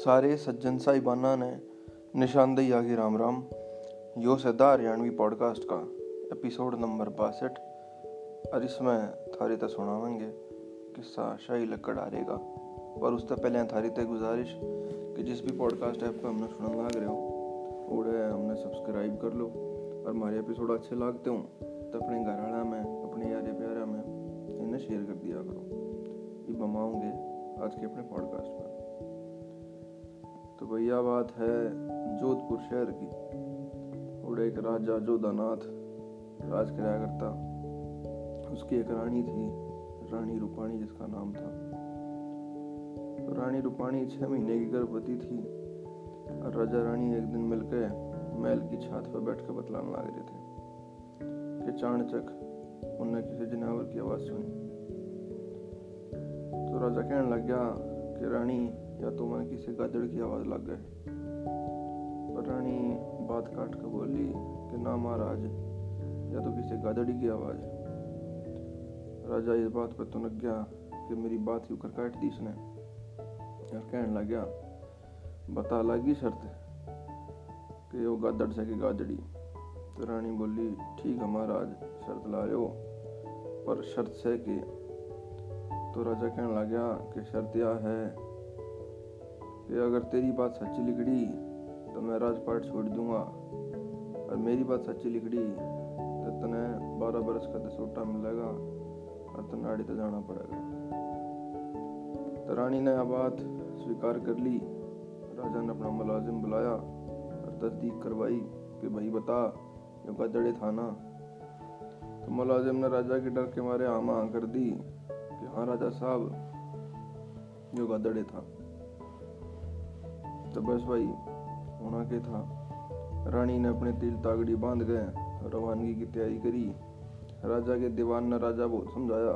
सारे सज्जन साहिबाना ने निशानदेही आगे राम राम। यो सदा हरियाणवी पॉडकास्ट का एपिसोड नंबर बासठ। और इसमें थारी तक सुनावेंगे किस्सा शाही लकड़ हारेगा। पर उससे पहले थारी तक गुजारिश कि जिस भी पॉडकास्ट ऐप पर हमने सुनने लग रहे हो, उड़े हमने सब्सक्राइब कर लो। और हमारे एपिसोड अच्छे लगते हूँ तो अपने घर में, अपने यारे प्यारा में इन्हें शेयर कर दिया करो। ये बमाऊँगे आज के अपने पॉडकास्ट तो भैया बात है जोधपुर शहर की। और एक राजा जोधानाथ राज कराया करता। उसकी एक रानी थी, रानी रूपाणी जिसका नाम था। तो रानी रूपाणी छह महीने की गर्भवती थी। और राजा रानी एक दिन मिलकर महल की छात पर बैठ कर बतलाने लग रहे थे। कि चाणचक उनने किसी जनावर की आवाज़ सुनी। तो राजा कहने लग गया कि रानी या तो मैं किसी गाजड़ की आवाज़ लग गए। रानी बात काट कर बोली कि ना महाराज, या तो किसी गाजड़ी की आवाज़। राजा इस बात पर तुनक गया कि मेरी बात ही कर काट दी इसने और कहने लग गया बता लगी शर्त कि वो गादड़ से कि गाजड़ी तो रानी बोली, ठीक है महाराज, शर्त ला लो पर शर्त से कि। तो राजा कहने लग गया कि शर्त यह है कि अगर तेरी बात सच्ची लिखड़ी तो मैं राजपाट छोड़ दूँगा। और मेरी बात सच्ची लिखड़ी तो तने बारह बरस का दसोटा मिलेगा, और तनाड़ी तो जाना पड़ेगा। तो रानी ने यह बात स्वीकार कर ली। राजा ने अपना मुलाजिम बुलाया और तस्दीक करवाई कि भाई बता, यो गजड़े था ना? तो मुलाजिम ने राजा के डर के मारे आमा कर दी कि हाँ राजा साहब, यो गदड़े था। तो बस भाई, होना के था। रानी ने अपने तिल तागड़ी बाँध गए, रवानगी की तैयारी करी। राजा के दीवान ने राजा बहुत समझाया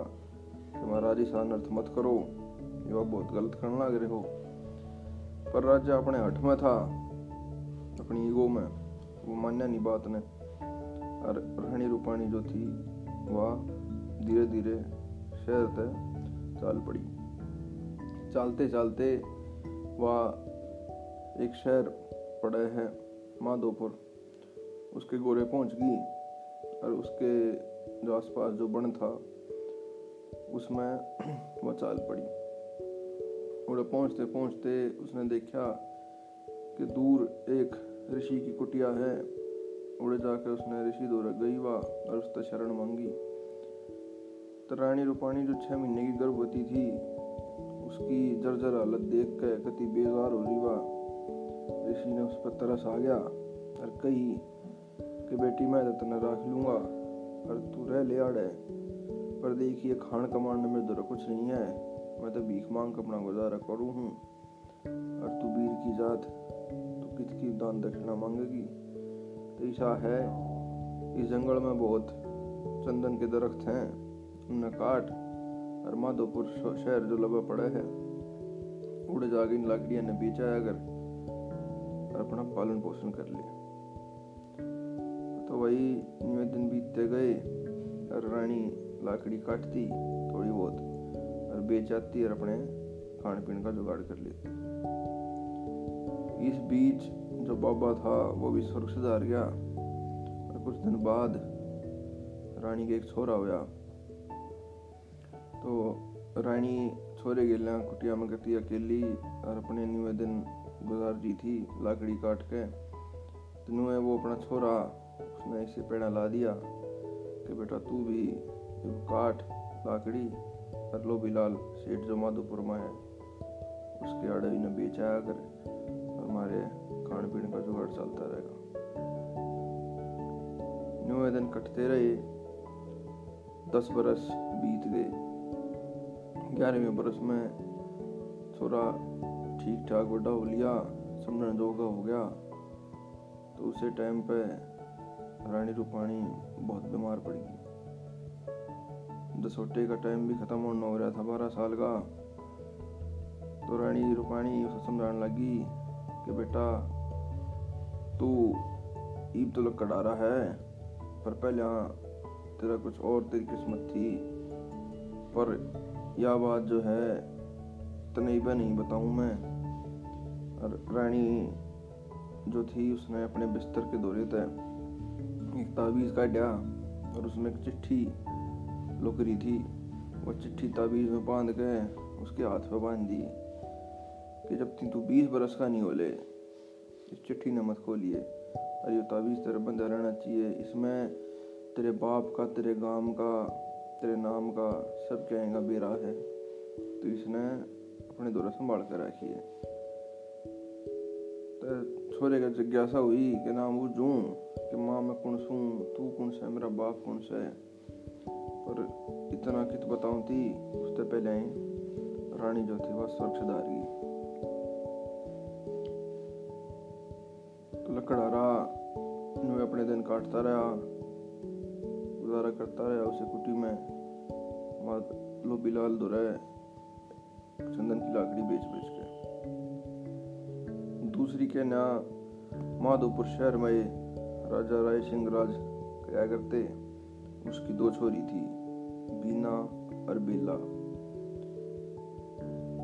कि महाराज, इस मत करो। ये बहुत गलत करने लग रहे हो। पर राजा अपने हठ में था, अपनी ईगो में। वो मान्या नहीं बात ने। और रानी रूपाणी जो थी, वह धीरे धीरे शहर तक चाल पड़ी। चलते चलते वह एक शहर पड़ा है माधोपुर। उसके गोरे पहुँच गई और उसके जो आसपास जो बन था, उसमें वह चाल पड़ी। और पहुँचते पहुँचते उसने देखा कि दूर एक ऋषि की कुटिया है। उड़े जाकर उसने ऋषि दो गई वह और उससे शरण मांगी। तो रानी रूपाणी जो छह महीने की गर्भवती थी, उसकी जर्जर हालत देख कर कति बेजार हो रही वह ऋषि ने उस पर तरस आ गया और कही कि बेटी, मैं तो न रख लूँगा और तू रह ले आड़े। पर देखिए खान कमाने में तो कुछ नहीं है। मैं तो भीख मांग अपना गुजारा करूँ हूँ। और तू वीर की जात, तू किसकी दान दक्षिणा मांगेगी? तो ईशा है। इस जंगल में बहुत चंदन के दरख्त हैं। उनने काट और माधोपुर शहर जो लबा पड़े है, उड़े जागे इन लकड़िया ने बेचा है अगर। और अपना पालन पोषण कर लिया। तो वही नवे दिन बीतते गए, और रानी लाकड़ी काटती, थोड़ी बहुत, और बेच जाती और अपने खान पीन का जुगाड़ कर लेती। इस बीच जो बाबा था, वो भी स्वर्ग से हार गया, और कुछ दिन बाद रानी के एक छोरा हुआ तो रानी छोरे गेलिया कुटिया में करती अकेली, और अपने निवेदन गुजार जी थी, लाकड़ी काट के। तीनों है वो अपना छोरा, उसने इसे पेड़ा ला दिया कि बेटा तू भी काट लाकड़ी कर लो बिलाल सेठ जो माधोपुर में है, उसके आड़े ने बेचा कर हमारे खाने पीने का जुगाड़ चलता रहेगा। न्यू दिन कटते रहे, दस बरस बीत गए। ग्यारहवें बरस में छोरा ठीक ठाक बड़ा हो लिया समझने जोगा हो गया। तो उसी टाइम पे रानी रूपाणी बहुत बीमार पड़ गई। दसोटे का टाइम भी ख़त्म होना हो रहा था, बारह साल का। तो रानी रूपाणी उसे समझाने लगी कि बेटा, तू ईब तो लग कड़ा है, पर पहले तेरा कुछ और तेरी किस्मत थी। पर यह बात जो है तनईबा नहीं बताऊँ मैं। और रानी जो थी, उसने अपने बिस्तर के दौरे तय एक तावीज़ काटा और उसमें एक चिट्ठी लुकरी थी। वह चिट्ठी तावीज़ में बाँध के उसके हाथ पर बाँध दी कि जब तू बीस बरस का नहीं होले, इस चिट्ठी ने मत खोलिए। और ये तावीज़ तेरे बंदा रहना चाहिए। इसमें तेरे बाप का, तेरे गाँव का, तेरे नाम का सब कहेगा, बेरा है। तो इसने अपने दौरे संभाल कर रखी है। तो छोरे का जिज्ञासा हुई कि नाम जू, कि माँ मैं कौन सू, तू कौन से मेरा बाप कौन सा है? पर इतना कित बताऊँ थी, उससे पहले ही रानी जो थी वह सुरक्षदार गई तो लकड़ारा नु अपने दिन काटता रहा, गुजारा करता रहा उसे कुटी में। लो बिलाल दो रहे। चंदन की लाकड़ी बेच बेच के। दूसरी के ना माधोपुर शहर में राजा राय सिंह राज क्या करते, उसकी दो छोरी थी, बीना और बेला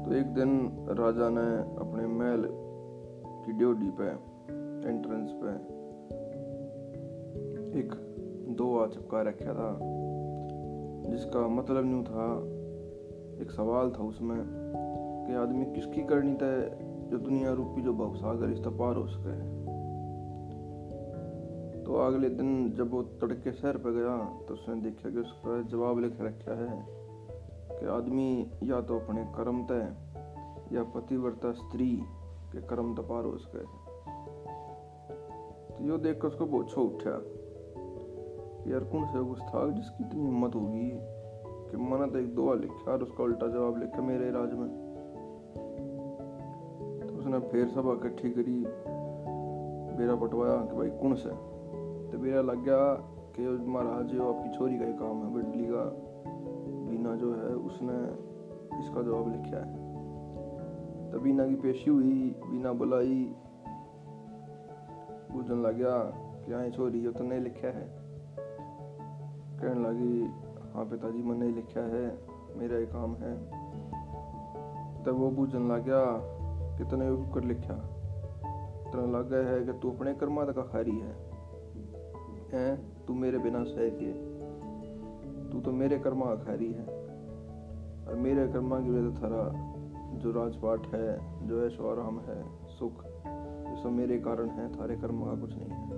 तो एक दिन राजा ने अपने महल की ड्योडी पे, एंट्रेंस पे, एक दो आ चिपका रखा था, जिसका मतलब नहीं था, एक सवाल था उसमें कि आदमी किसकी करनी तय जो दुनिया रूपी, जो भवसागर इस पार हो सके। तो अगले दिन जब वो तड़के शहर पर गया तो उसने देखा कि उसका जवाब लिख रखा है कि आदमी या तो अपने कर्म तय या पतिव्रता स्त्री के कर्म तपार हो सके। तो यो देख कर उसको बहुत छो उठा यार कौन से उस था जिसकी इतनी हिम्मत होगी कि मना तो एक दुआ लिखा और उसका उल्टा जवाब लिखा, मेरे राज में। तो उसने फिर सभा इकट्ठी करी। बेरा पटवाया कि भाई कौन से? तो मेरा लग गया कि महाराज जो आपकी छोरी का ही काम है बिडली का बीना जो है, उसने इसका जवाब लिखा है। तो बीना की पेशी हुई, बीना बुलाई। पूछने लग गया कि हाँ छोरी ये तो नहीं लिखा है। कहने लगी हाँ पिताजी, मैंने लिखा है, मेरा ही काम है। तब वो पूछने लग गया कितने कर लिखा? तो लग गया है कि तू अपने कर्मा का खारी है। हैं तू मेरे बिना सह के। तू तो मेरे कर्मा का खैरी है। और मेरे कर्मा की वजह थारा जो राजपाट है, जो ऐश आराम है, सुख, ये सब मेरे कारण है, थारे कर्म का कुछ नहीं है।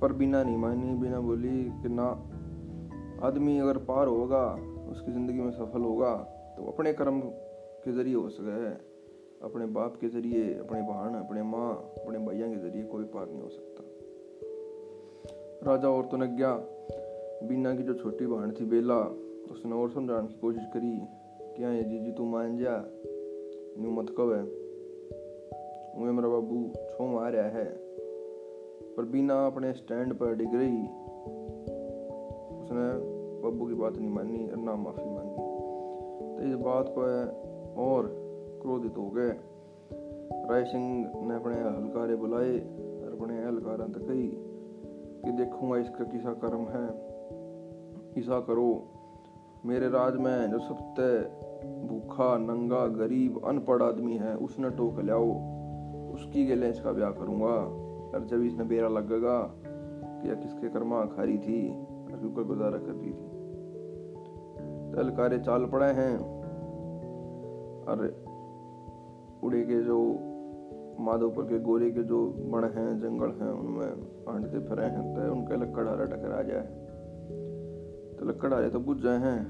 पर बिना नहीं मानी, बिना बोली कि ना आदमी अगर पार होगा, उसकी ज़िंदगी में सफल होगा तो अपने कर्म के ज़रिए हो सके। है अपने बाप के ज़रिए, अपने बहन अपने माँ, अपने भैया के ज़रिए कोई पार नहीं हो सकता। राजा और तो गया बीना की जो छोटी बहन थी बेला, उसने और समझाने की कोशिश करी क्या है जीजी, तू मान जा न्यू मत कब है। उन्हें मेरा बाबू छो मार है। पर बीना अपने स्टैंड पर डिग रही, उसने बाबू की बात नहीं मानी और ना माफ़ी मांगी। तो इस बात पर और क्रोधित हो गए। राय सिंह ने अपने हलकारे बुलाए और अपने हलकारा तक कही कि देखूँगा इसका किसा कर्म है। ऐसा करो। मेरे राज में जो सबसे भूखा, नंगा, गरीब, अनपढ़ आदमी है, उसने टोक लियाओ। उसकी गले इसका ब्याह करूँगा। और जब इसने बेरा लगेगा कि किसके कर्मा खारी थी और गुजारा कर रही थी तलकारे चाल पड़े हैं और उड़े के जो माधोपुर के गोरे के जो बण हैं, जंगल हैं, उनमें आंटते फिरे हैं तो उनके लकड़हारे टकरा जाए तो लकड़हारे तो बुझ जाए हैं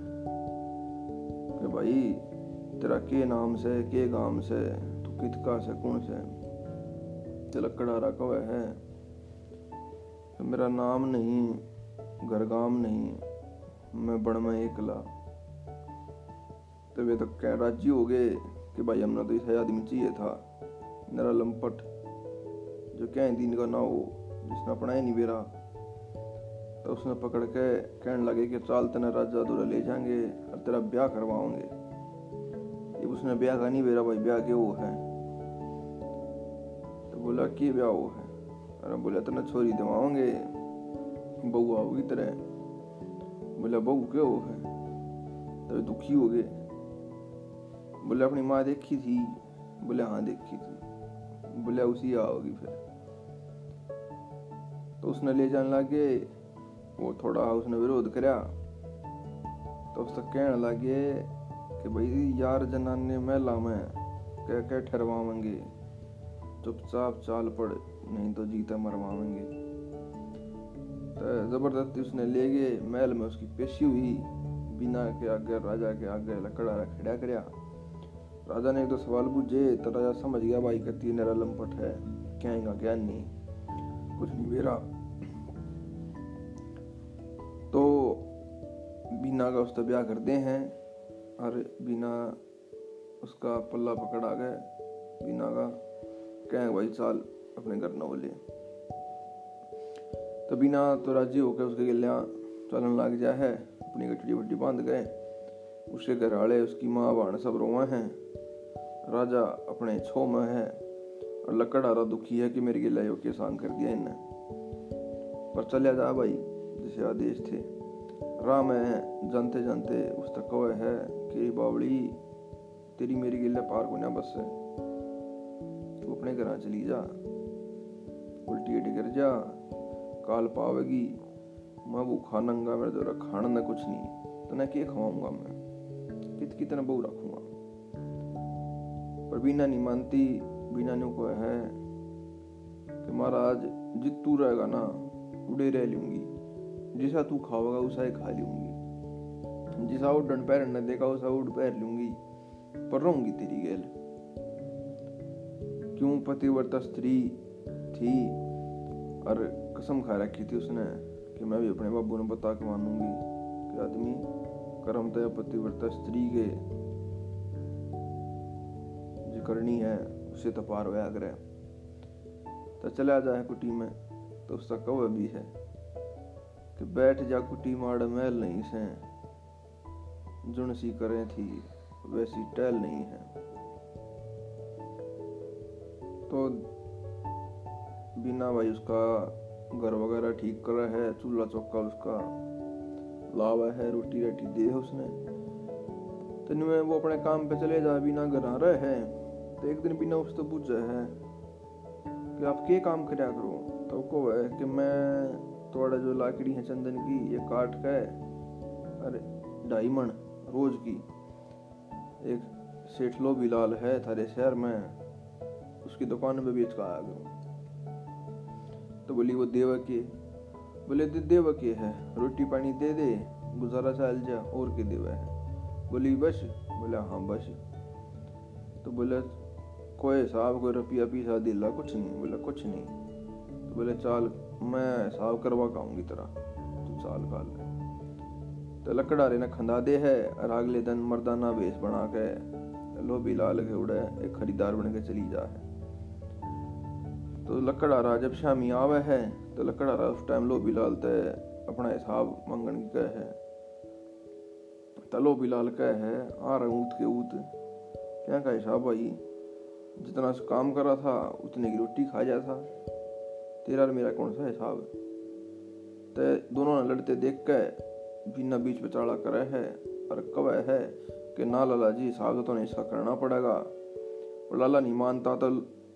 कि भाई, तेरा के नाम से, के गाँव से, तू कितका से कौन से? तो लकड़हारा कव है। तो मेरा नाम नहीं घर गाम नहीं, मैं बड़ में एकला। तो वे तो कह राज़ी हो गए कि भाई हमने तो इस आदमी चाहिए था। मेरा लंपट, जो कह दिन का ना हो, जिसने अपना ही नहीं बेरा। तो उसने पकड़ के कहने लगे कि चाल तेना राजा दूर ले जाएँगे और तेरा ब्याह करवाओगे ये उसने ब्याह का नहीं बेरा भाई, ब्याह के वो है। तो बोला, कि ब्याह वो है? अरे बोला, तेना छोरी दिवाओगे बहू आओगी तरह बोला, बहू क्या वो है तो दुखी हो गए। बोले, अपनी माँ देखी थी? बोले हाँ देखी थी। बोले, उसी आओगी फिर। तो उसने ले जाने लगे, वो थोड़ा उसने विरोध कराया तो उसका कहने लगे कि, भाई, यार जनाने महिला में कह कह ठहरवावेंगे चुपचाप चाल पड़, नहीं तो जीता मरवावेंगे तो ज़बरदस्ती उसने ले गए, महल में उसकी पेशी हुई। बिना के आगे राजा के आगे लकड़ा खड़ा करया राजा ने एक दो सवाल पूछे तो राजा समझ गया, भाई कती नरा लंपट है। क्या ज्ञान नहीं? कुछ नहीं मेरा। तो बीना का उसका ब्याह करते हैं, और बीना उसका पल्ला पकड़ा गए। बीना का कहें, भाई चाल अपने घर न बोले। तो बीना तो राज़ी होकर उसके गिलिया चलन लग जा है, अपनी गठड़ी वड्डी बाँध गए। उसके घर वाले उसकी माँ बाण सब रोवा हैं। राजा अपने छो में है और लकड़ आ रहा दुखी है कि मेरी गिला के सांग कर दिया इन्हें। पर चलिया जा भाई, जैसे आदेश थे। राम है जानते जानते उस तक है कि बावड़ी, तेरी मेरी गिल्ला पार को ना बस। तू अपने घर चली जा। उल्टी कर जा। काल पावेगी। मैं भूखा नंगा मेरे तो खाना ना कुछ नहीं तो मैं क्या खवाऊँगा मैं? कित कितना बहु रखूँगा? पर बीना नहीं मानती बीना को है कि महाराज, जितू रहेगा ना, उड़े रह लूँगी। जिसा तू खाओगा, उसा ही खा लूँगी। जिसा उड़न पैर न देखा उसा उड़ पैर लूँगी। पर रहूँगी तेरी गैल। क्यों पतिव्रता स्त्री थी और कसम खा रखी थी उसने कि मैं भी अपने बाबू ने बता के मानूँगी कि आदमी, कर्म तय पतिव्रता स्त्री के करनी है, उसे तो पार व्याग्रह तो चला जाए कुटी में तो उसका कव भी है कि बैठ जा कुटी माड़ महल नहीं से। जुन सी करें थी, वैसी टहल नहीं है। तो बिना भाई उसका घर वगैरह ठीक कर है, चूल्हा चौका उसका लावा है रोटी रोटी दे उसने। तो वो अपने काम पे चले जा, बिना घर आ रहे हैं। तो एक दिन बिना उस तो है कि आप के काम कराया करो? तो को है कि मैं थोड़ा जो लाकड़ी है चंदन की, ये काट के, अरे मन रोज की। एक सेठ लो बिलाल है थारे शहर में, उसकी दुकान में बेच का आ गया तो बोली, वो देव के, बोले, दे, देव के है, रोटी पानी दे दे, गुजारा चल जा, और के देवा है? बोली, बस। बोला हाँ बस। तो बोले कोई साहब कोई रुपया पीसा दिला, कुछ नहीं। बोला, कुछ नहीं। तो बोले, चाल, मैं साफ़ करवा काऊँगी तरह तू चाल काल तो लकड़ारे ने खंदा दे है, और अगले दिन मर्दाना वेश बना के लोभी लाल के उड़े, एक खरीदार बन के चली जा है। तो लकड़ारा जब शामी आवे है तो लकड़ारा उस टाइम लोभी लाल ते अपना हिसाब मंगन की कह। है तलो बिलाल कह है आ रहा ऊत के ऊत क्या का हिसाब भाई? जितना काम करा था, उतने की रोटी खा जा था। तेरा और मेरा कौन सा हिसाब? तो दोनों ने लड़ते देख के बिना बीच बचाड़ा करे है और कव है कि ना लाला जी, हिसाब तो नहीं इसका करना पड़ेगा। और लाला नहीं मानता तो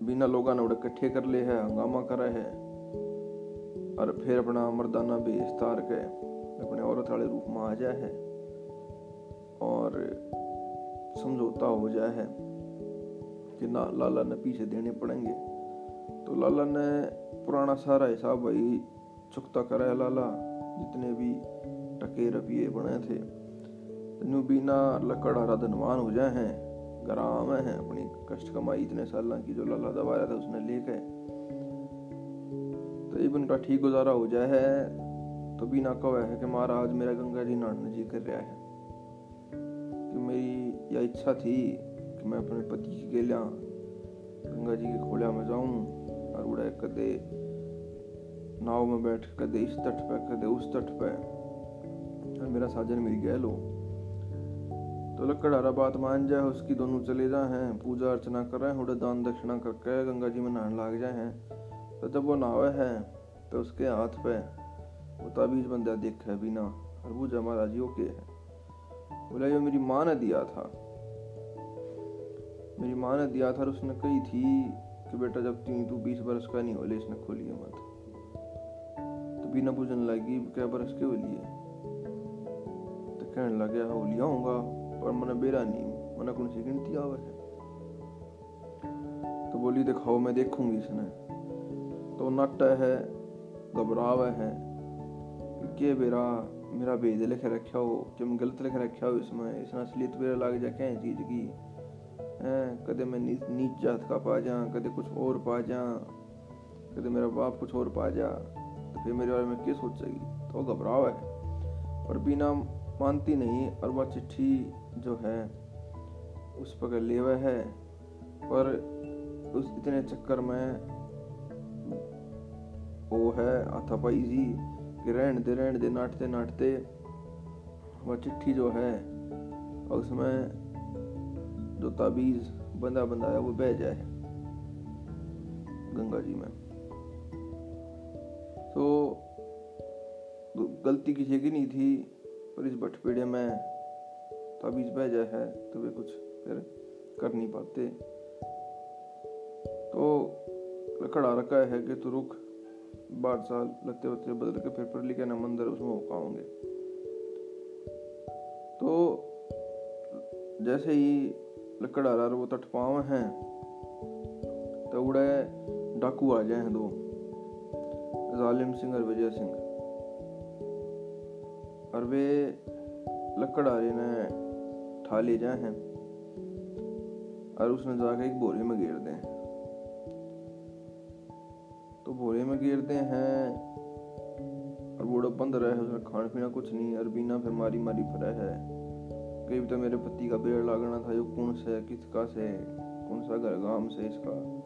बिना लोगों ने इकट्ठे कर ले है, हंगामा करे है। और फिर अपना मर्दाना भी इस्तार के अपने औरत वाले रूप में आ जाए है और समझौता हो जाए है। कि ना, लाला ने पीछे देने पड़ेंगे। तो लाला ने पुराना सारा हिसाब भाई चुकता कराया लाला, जितने भी टके रपिए बने थे। न्यू बिना लकड़ हरा धनवान हो जाए हैं, गराम है अपनी कष्ट कमाई इतने साल की जो लाला दबाया था उसने लेके। तो ये उनका ठीक गुजारा हो जाए है तो बिना कह है कि महाराज मेरा गंगा जी नाड़ने जी कर रहा है। कि मेरी यह इच्छा थी कि मैं अपने पति की गेलिया, गंगा जी के खोलिया में जाऊँ और उड़े कदे, नाव में बैठ कदे इस तट पे, कदे उस तट पे। और मेरा साजन मिल गया लो तो लकड़ारा बात मान जाए, उसकी दोनों चले जाए हैं। पूजा अर्चना कर रहे हैं, उड़े दान दक्षिणा करके गंगा जी में नहाने लाग जाए हैं। तो जब वो नहावे है तो उसके हाथ पे वो ताबीज बंदा देख बिना और वो जमा राजियों के। है बोला, ये मेरी माँ ने दिया था। मेरी माँ ने दिया था उसने कही थी कि बेटा जब तू तू बीस बरस का नहीं होले, इसने खोली मत। तो बिना पूछने लगी, क्या बरस के हो लिए तो कहने लगे, हो लिया होगा, पर मैंने बेरा नहीं, मैंने कौन सी गिनती आवे है? तो बोली, दिखाओ, मैं देखूँगी इसने। तो नट है, घबराव है, के बेरा, मेरा भेज लिख रखा हो कि मैं गलत लिख रखा हो इसमें, इसने असलियत बेरा लग जा, क्या चीज़ की? कदे मैं नी, नीच जात का पा जा कदे कुछ और पा जा कदे मेरा बाप कुछ और पा जा तो फिर मेरे बारे में क्या सोचेगी? तो घबराव है। और बिना मानती नहीं और वह चिट्ठी जो है उस पर ले है पर उस इतने चक्कर में वो है अथापाई जी कि रहन दे रहन दे नाटते नाटते वह चिट्ठी जो है उसमें जो ताबीज बंदा बंदा है वो बह जाए। गंगा जी में तो, गलती किसी की नहीं थी पर इस बटपेड़े में ताबीज बह जाए है तो वे कुछ फिर कर नहीं पाते। तो खड़ा रखा है कि तू रुक। बार साल लगते वत्ते बदल के फिर पढ़ लिखे ना मंदिर उसमें हो पाओगे तो जैसे ही लकड़ आ रहा वो तट पाव हैं। तो उड़े डाकू आ जाए हैं दो। जालिम सिंह और विजय सिंह। और वे लकड़ आ रहे ने ठा ले जाए हैं। और उसने जाके एक बोरे में गिर दें। तो बोरे में गिरते हैं। और बूढ़ा बंद रहे उसने खाना पीना कुछ नहीं, और बिना फिर मारी मारी फिर है कहीं तो मेरे पति का पेड़ लागना था जो कौन से किसका से कौन सा घर गाँव से इसका?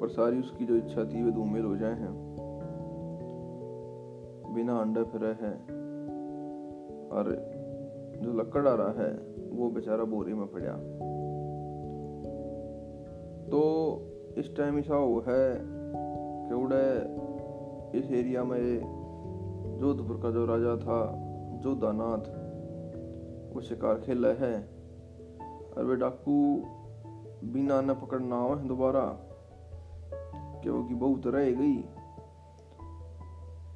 पर सारी उसकी जो इच्छा थी, वे धूमिल हो जाए हैं। बिना अंडे फिर है। और जो लकड़ आ रहा है, वो बेचारा बोरी में पड़ा। तो इस टाइम ऐसा वो है कि उड़े इस एरिया में जोधपुर का जो राजा था, जोधानाथ वो शिकार खेला है। और वे डाकू, बिना न पकड़ना हो दोबारा। क्योंकि बहुत रह गई।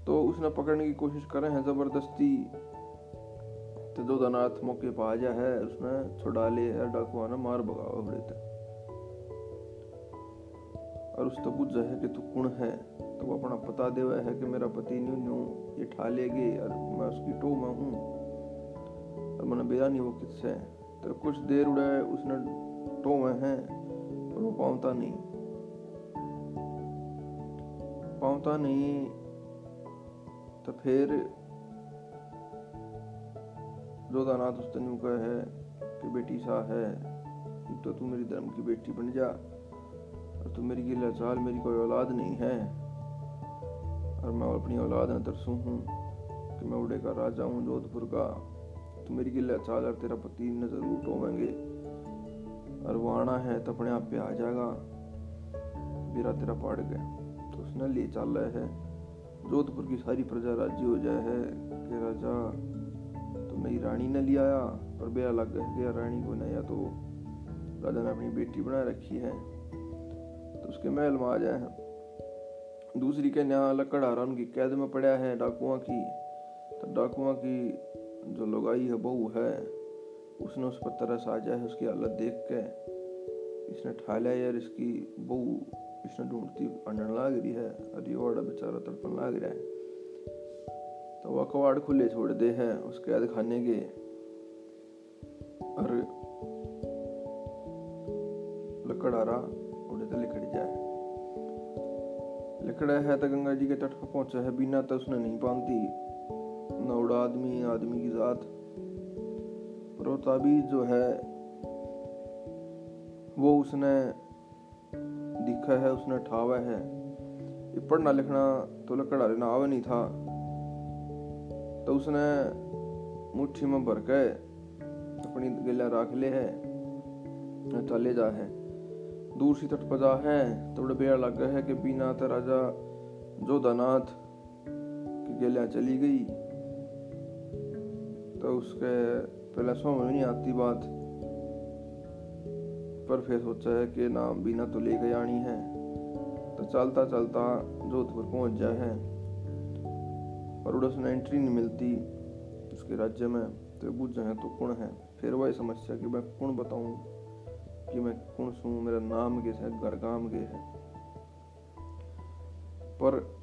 तो उसने पकड़ने की कोशिश करे हैं, ज़बरदस्ती। तो दो दनाथ मौके पर आ जा है, उसने छुड़ा ले है डाकू आना मार भगावा बड़े थे। और उस तो बुझ है कि तू कुण है? तो वो अपना पता देवा है कि मेरा पति न्यू न्यू ये ठा लेगी और मैं उसकी टो में हूँ। मैंने बेरा नहीं वो किससे। तो कुछ देर उड़ा, उसने टो में है, पर वो पाता नहीं। पाता नहीं तो फिर जो दानाथ उस दिन का है कि बेटी सा है तो तू मेरी धर्म की बेटी बन जा, और तू मेरी गिला चाल मेरी कोई औलाद नहीं है। और मैं अपनी औलाद में तरसू हूँ कि मैं उड़े का राजा हूँ जोधपुर का। तो मेरी गिले चाल तेरा पति ने ज़रूर टोवेंगे आना है तो अपने आप पे आ जाएगा। मेरा तेरा पड़ गया। तो उसने ले चल है। जोधपुर की सारी प्रजा राज़ी हो जाए है। कि राजा तो मेरी रानी ने लिया आया और बेरा लग गया रानी को नया तो राजा ने अपनी बेटी बना रखी है। तो उसके महल में आ जाए हैं। दूसरी के न्या लकड़ रहा उनकी कैद में पड़ा है डाकुआ की। तो डाकुआ की जो लुगाई है, बहू है, उसने उस पर तरस आ जाए, उसकी हालत देख के इसने ठा लिया यार, इसकी बहू इसने ढूंढती अंडन लाग रही है ये वाड़ा बेचारा तड़पन लाग रहा है। तो वह कवाड़ खुले छोड़ दे है उस कैद खाने के। और लकड़ रहा उड़े तो लिखड़ जाए। लिखड़ा है तो गंगा जी के तट पर पहुँचा है, बिना तो उसने नहीं पाती नौड़ा आदमी आदमी की ज़ात। और ताबीज जो है, वो उसने दिखा है, उसने ठावा है। ये पढ़ना लिखना तो लकड़ा लेना आवे नहीं था। तो उसने मुट्ठी में भर के अपनी गिला राख ले है चले जा है। दूर सी तट पजा है तो बड़े बेड़ा लग गया है कि बिना तो राजा जोधानाथ की गेलियाँ चली गई। तो उसके पहले समझ नहीं आती बात। पर फिर सोचा है कि नाम बिना तो लेके आनी है। तो चलता चलता जोधपुर पहुँच जाए है। और उसने एंट्री नहीं मिलती उसके राज्य में। तो बुझ जाए तो कौन है? फिर वही समस्या कि मैं कौन बताऊँ कि मैं कौन सू मेरा नाम के है घर गाम के है। पर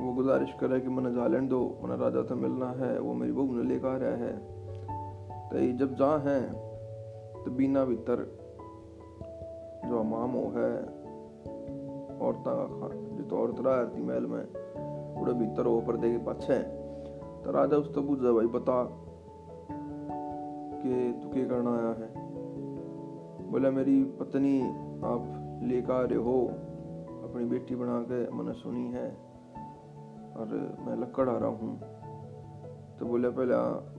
वो गुजारिश करे कि मैंने जालन दो, मैंने राजा से मिलना है, वो मेरी बहू ने लेकर आ रहा है। तो जब जा है तो बिना भीतर जो मामो है, औरतां का जितो औरत रहा थी महल में, उड़े भीतर हो पर्दे के पाछे तो राजा उस तो पूछा भाई बता, कि तू क्या करना आया है? बोला, मेरी पत्नी आप लेकर आ रहे हो, अपनी बेटी बना के, मैंने सुनी है। और मैं लकड़ आ रहा हूँ। तो बोले, पहले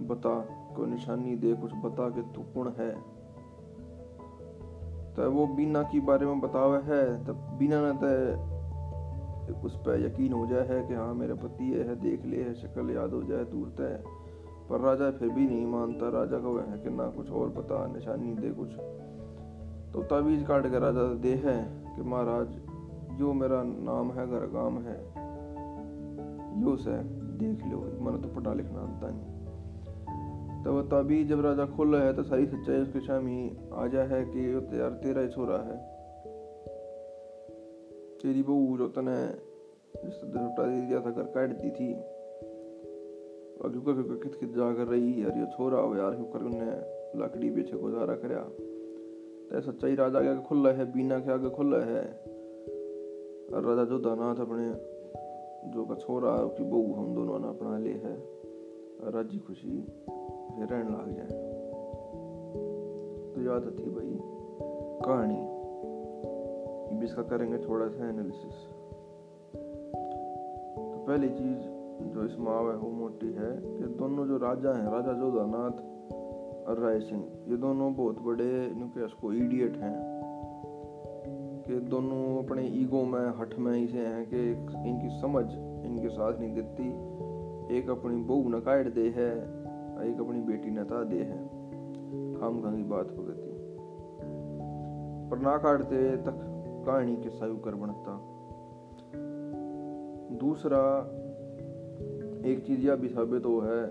बता, कोई निशानी दे, कुछ बता के तू कौन है? तो वो बीना के बारे में बतावा है तब बीना ने तो उस पर यकीन हो जाए है कि हाँ मेरा पति ये है, देख ले है, शक्ल याद हो जाए, दूर तय पर राजा फिर भी नहीं मानता। राजा को है कि ना कुछ और बता निशानी दे कुछ। तो तावीज काट के राजा दे है कि महाराज, जो मेरा नाम है, घर गाम है। यो से देख लो। मैंने तो पढ़ा लिखना आता नहीं। तो तभी जब राजा खुल है तो सारी सच्चाई उसके सामने आ जा है कि यार तेरा ही छोरा है। तेरी बहू जो तने जिस झूठा दे दिया था, घर काट दी थी। और क्यों क्यों कित कित जा कर रही यार ये छोरा हो यार, क्यों कर उन्हें लकड़ी पीछे गुजारा करया तो सच्चाई राजा के आगे खुला है, बीना के आगे खुला है। और राजा जो दानाथ अपने जो का छोरा उसकी बहू हम दोनों ने अपना ले है, राज़ी खुशी फिर रहने लग जाए। तो याद थी भाई, कहानी। अब इसका करेंगे थोड़ा सा एनालिसिस तो पहली चीज़ जो इसमें आवे वो मोटी है कि दोनों जो राजा हैं, राजा जोधानाथ और राय सिंह, ये दोनों बहुत बड़े, इनके को इडियट हैं। कि दोनों अपने ईगो में, हठ में इसे हैं कि इनकी समझ इनके साथ नहीं देती। एक अपनी बहू न काट दे है, एक अपनी बेटी नता दे है। खाम खां की बात हो गई पर ना काटते तक कहानी के सायु कर बनता। दूसरा, एक चीज़ यह भी साबित हो है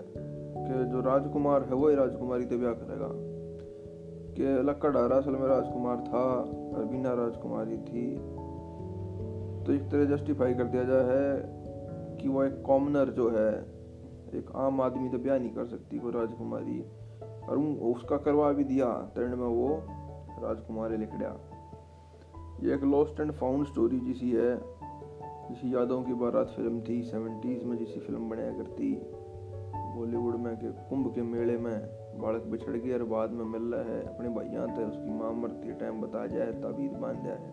कि जो राजकुमार है वो ही राजकुमारी से ब्याह करेगा। कि लक्कड़ असल में राजकुमार था और बिना राजकुमारी थी। तो एक तरह जस्टिफाई कर दिया जाए है कि वो एक कॉमनर जो है, एक आम आदमी तो ब्याह नहीं कर सकती वो राजकुमारी। और उसका करवा भी दिया, तरण में वो राजकुमारी लिख दिया ये एक लॉस्ट एंड फाउंड स्टोरी जिसी है, जिसी यादों की बारात फ़िल्म थी सेवेंटीज में जिसी फ़िल्म बनाया करती। बॉलीवुड में के कुंभ के मेले में बालक बिछड़ गया और बाद में मिल रहा है। अपने भैया थे उसकी माँ मरती टाइम बता जाए तबीद बाँध जाए।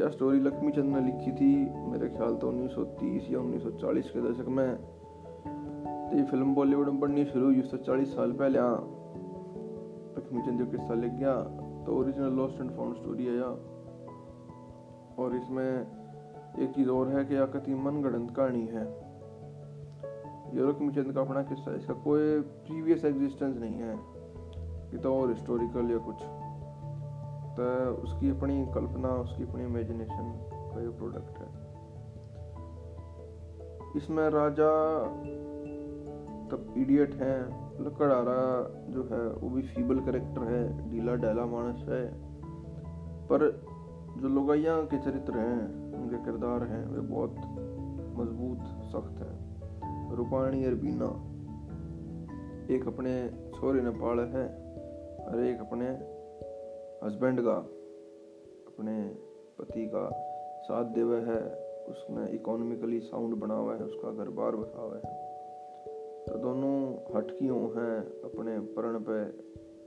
यह स्टोरी लक्ष्मी चंद ने लिखी थी। मेरे ख्याल तो 1930 या 1940 के दशक में। तो ये फ़िल्म बॉलीवुड में बननी शुरू हुई। उससे चालीस साल पहले यहाँ लक्ष्मी चंद जो किस्सा लिख गया तो original lost and found story है यहाँ। और इसमें एक चीज़ और है कि यह कति मन गणत कहानी है। ये चंद का अपना किस्सा इसका कोई प्रीवियस एग्जिस्टेंस नहीं है। ये तो और हिस्टोरिकल या कुछ। तो उसकी अपनी कल्पना, उसकी अपनी इमेजिनेशन का ये प्रोडक्ट है। इसमें राजा तब इडियट हैं। लकड़ारा जो है, वो भी फीबल करेक्टर है, ढीला डैला मानस है। पर जो लोगैया के चरित्र हैं, उनके किरदार हैं, वे बहुत मज़बूत, सख्त हैं। रूपाणी और बीना। एक अपने छोरे ने पाला है और एक अपने हस्बैंड का अपने पति का साथ देवा है। उसने इकोनॉमिकली साउंड बना हुआ है, उसका घर बार बसा हुआ है। तो दोनों हटकियों हैं, अपने प्रण पे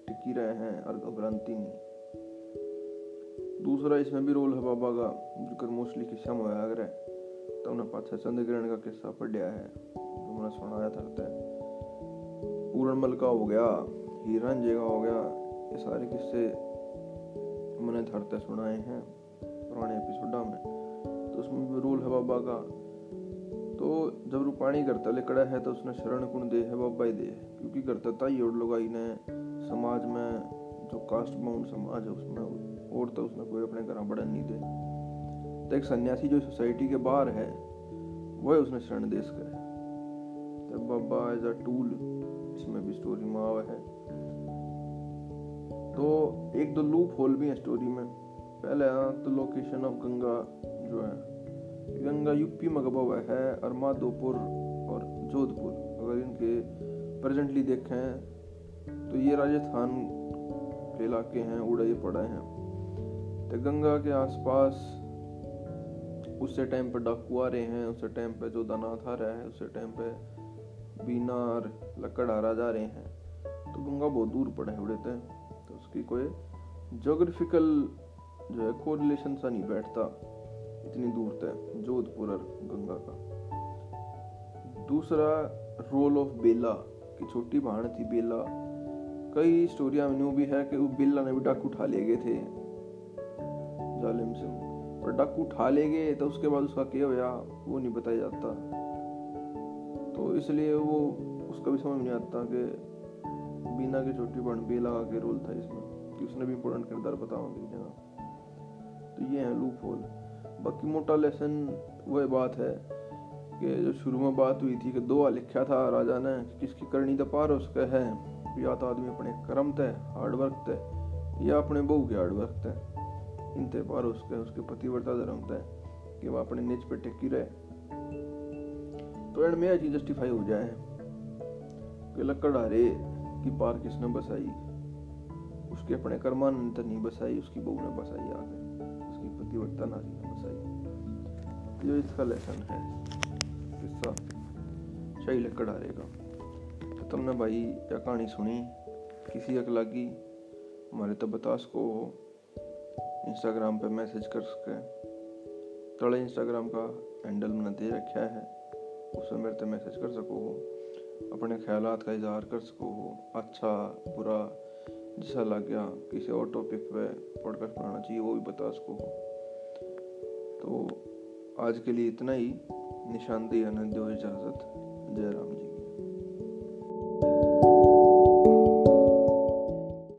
टिकी रहे हैं, और घबराती नहीं। दूसरा इसमें भी रोल है बाबा का ज़िक्र मोस्टली किस्सा में आया है तो उन्हें पाछा चंद्रग्रहण का किस्सा पढ़िया है। जो मैंने सुनाया था पूरणमल का हो गया हीरन जी का हो गया, ये सारे किस्से मैंने धरते सुनाए हैं पुराने एपिसोडा में। तो उसमें भी रोल है बाबा का। तो जब रूपाणी करता लिकड़ा है तो उसने शरण कुण दे है, बाबा ही दे क्योंकि करता ताई और लोग ने समाज में, जो कास्ट बाउंड समाज है, उसमें और तो उसने कोई अपने घर बढ़न नहीं दे। तो एक सन्यासी जो सोसाइटी के बाहर है, वह उसने शरण देश का है तो बाबा एज अ टूल इसमें भी स्टोरी में आवा है। तो एक दो लूप होल भी है स्टोरी में। पहले तो लोकेशन ऑफ़ गंगा जो है गंगा यूपी में गबा हुआ है, और माधोपुर और जोधपुर अगर इनके प्रेजेंटली देखें तो ये राजस्थान के इलाके हैं उड़े पड़े हैं। तो गंगा के आसपास उससे टाइम पे डाकू आ रहे हैं उससे टाइम पे जो दानाथ आ रहा है उससे टाइम पे बीना और जा रहे हैं। तो गंगा बहुत दूर पड़े है उड़े थे तो उसकी कोई जोग्राफिकल जो है कोरिलेशन सा नहीं बैठता। इतनी दूर तक, जोधपुर और गंगा का। दूसरा रोल ऑफ़ बेला की छोटी बहन थी बेला कई स्टोरिया में भी है कि वो बिल्ला ने भी डाकू उठा ले गए थे। जालिम से। और डाकू उठा ले गए तो उसके बाद उसका क्या हुआ, वो नहीं बताया जाता। इसलिए वो, उसका भी समझ नहीं आता कि बीना की छोटी बहन बेला के रोल था इसमें, कि उसने भी इम्पोर्टेंट किरदार बताऊँगी जगह तो ये है लूप होल बाकी मोटा लेसन वह बात है कि जो शुरू में बात हुई थी कि दो लिखा था राजा ने किसकी करनी तो पार उसका है, या तो आदमी अपने कर्म तय हार्डवर्क तय या अपने बहू के हार्डवर्क तय इन त्यौहार उसके उसके पतिव्रता धर्म तय कि वह अपने निज पे टेकी रहे। तो एंड में चीज़ जस्टिफाई हो जाए। कि लकड़ हारे की पार किसने बसाई। उसके अपने कर्मानंतर नहीं बसाई, उसकी बहू ने बसाई आगे। उसकी पतिव्रता नारी ने बसाई। जो इसका लेसन है। किस्सा। शाही लकड़ हारेगा तुमने भाई या कहानी सुनी, किसी लगी। हमारे तो बता सको इंस्टाग्राम पे मैसेज कर सके। तड़े इंस्टाग्राम का हैंडल मैंने दे रखा है। उसमें मेरे तक मैसेज कर सको हो, अपने ख्याल का इजहार कर सको हो अच्छा बुरा, जैसा लग गया किसी और टॉपिक पे पॉडकास्ट बनाना चाहिए, वो भी बता सको हो। तो आज के लिए इतना ही। निशानदेही आनंद इजाज़त। जयराम जी।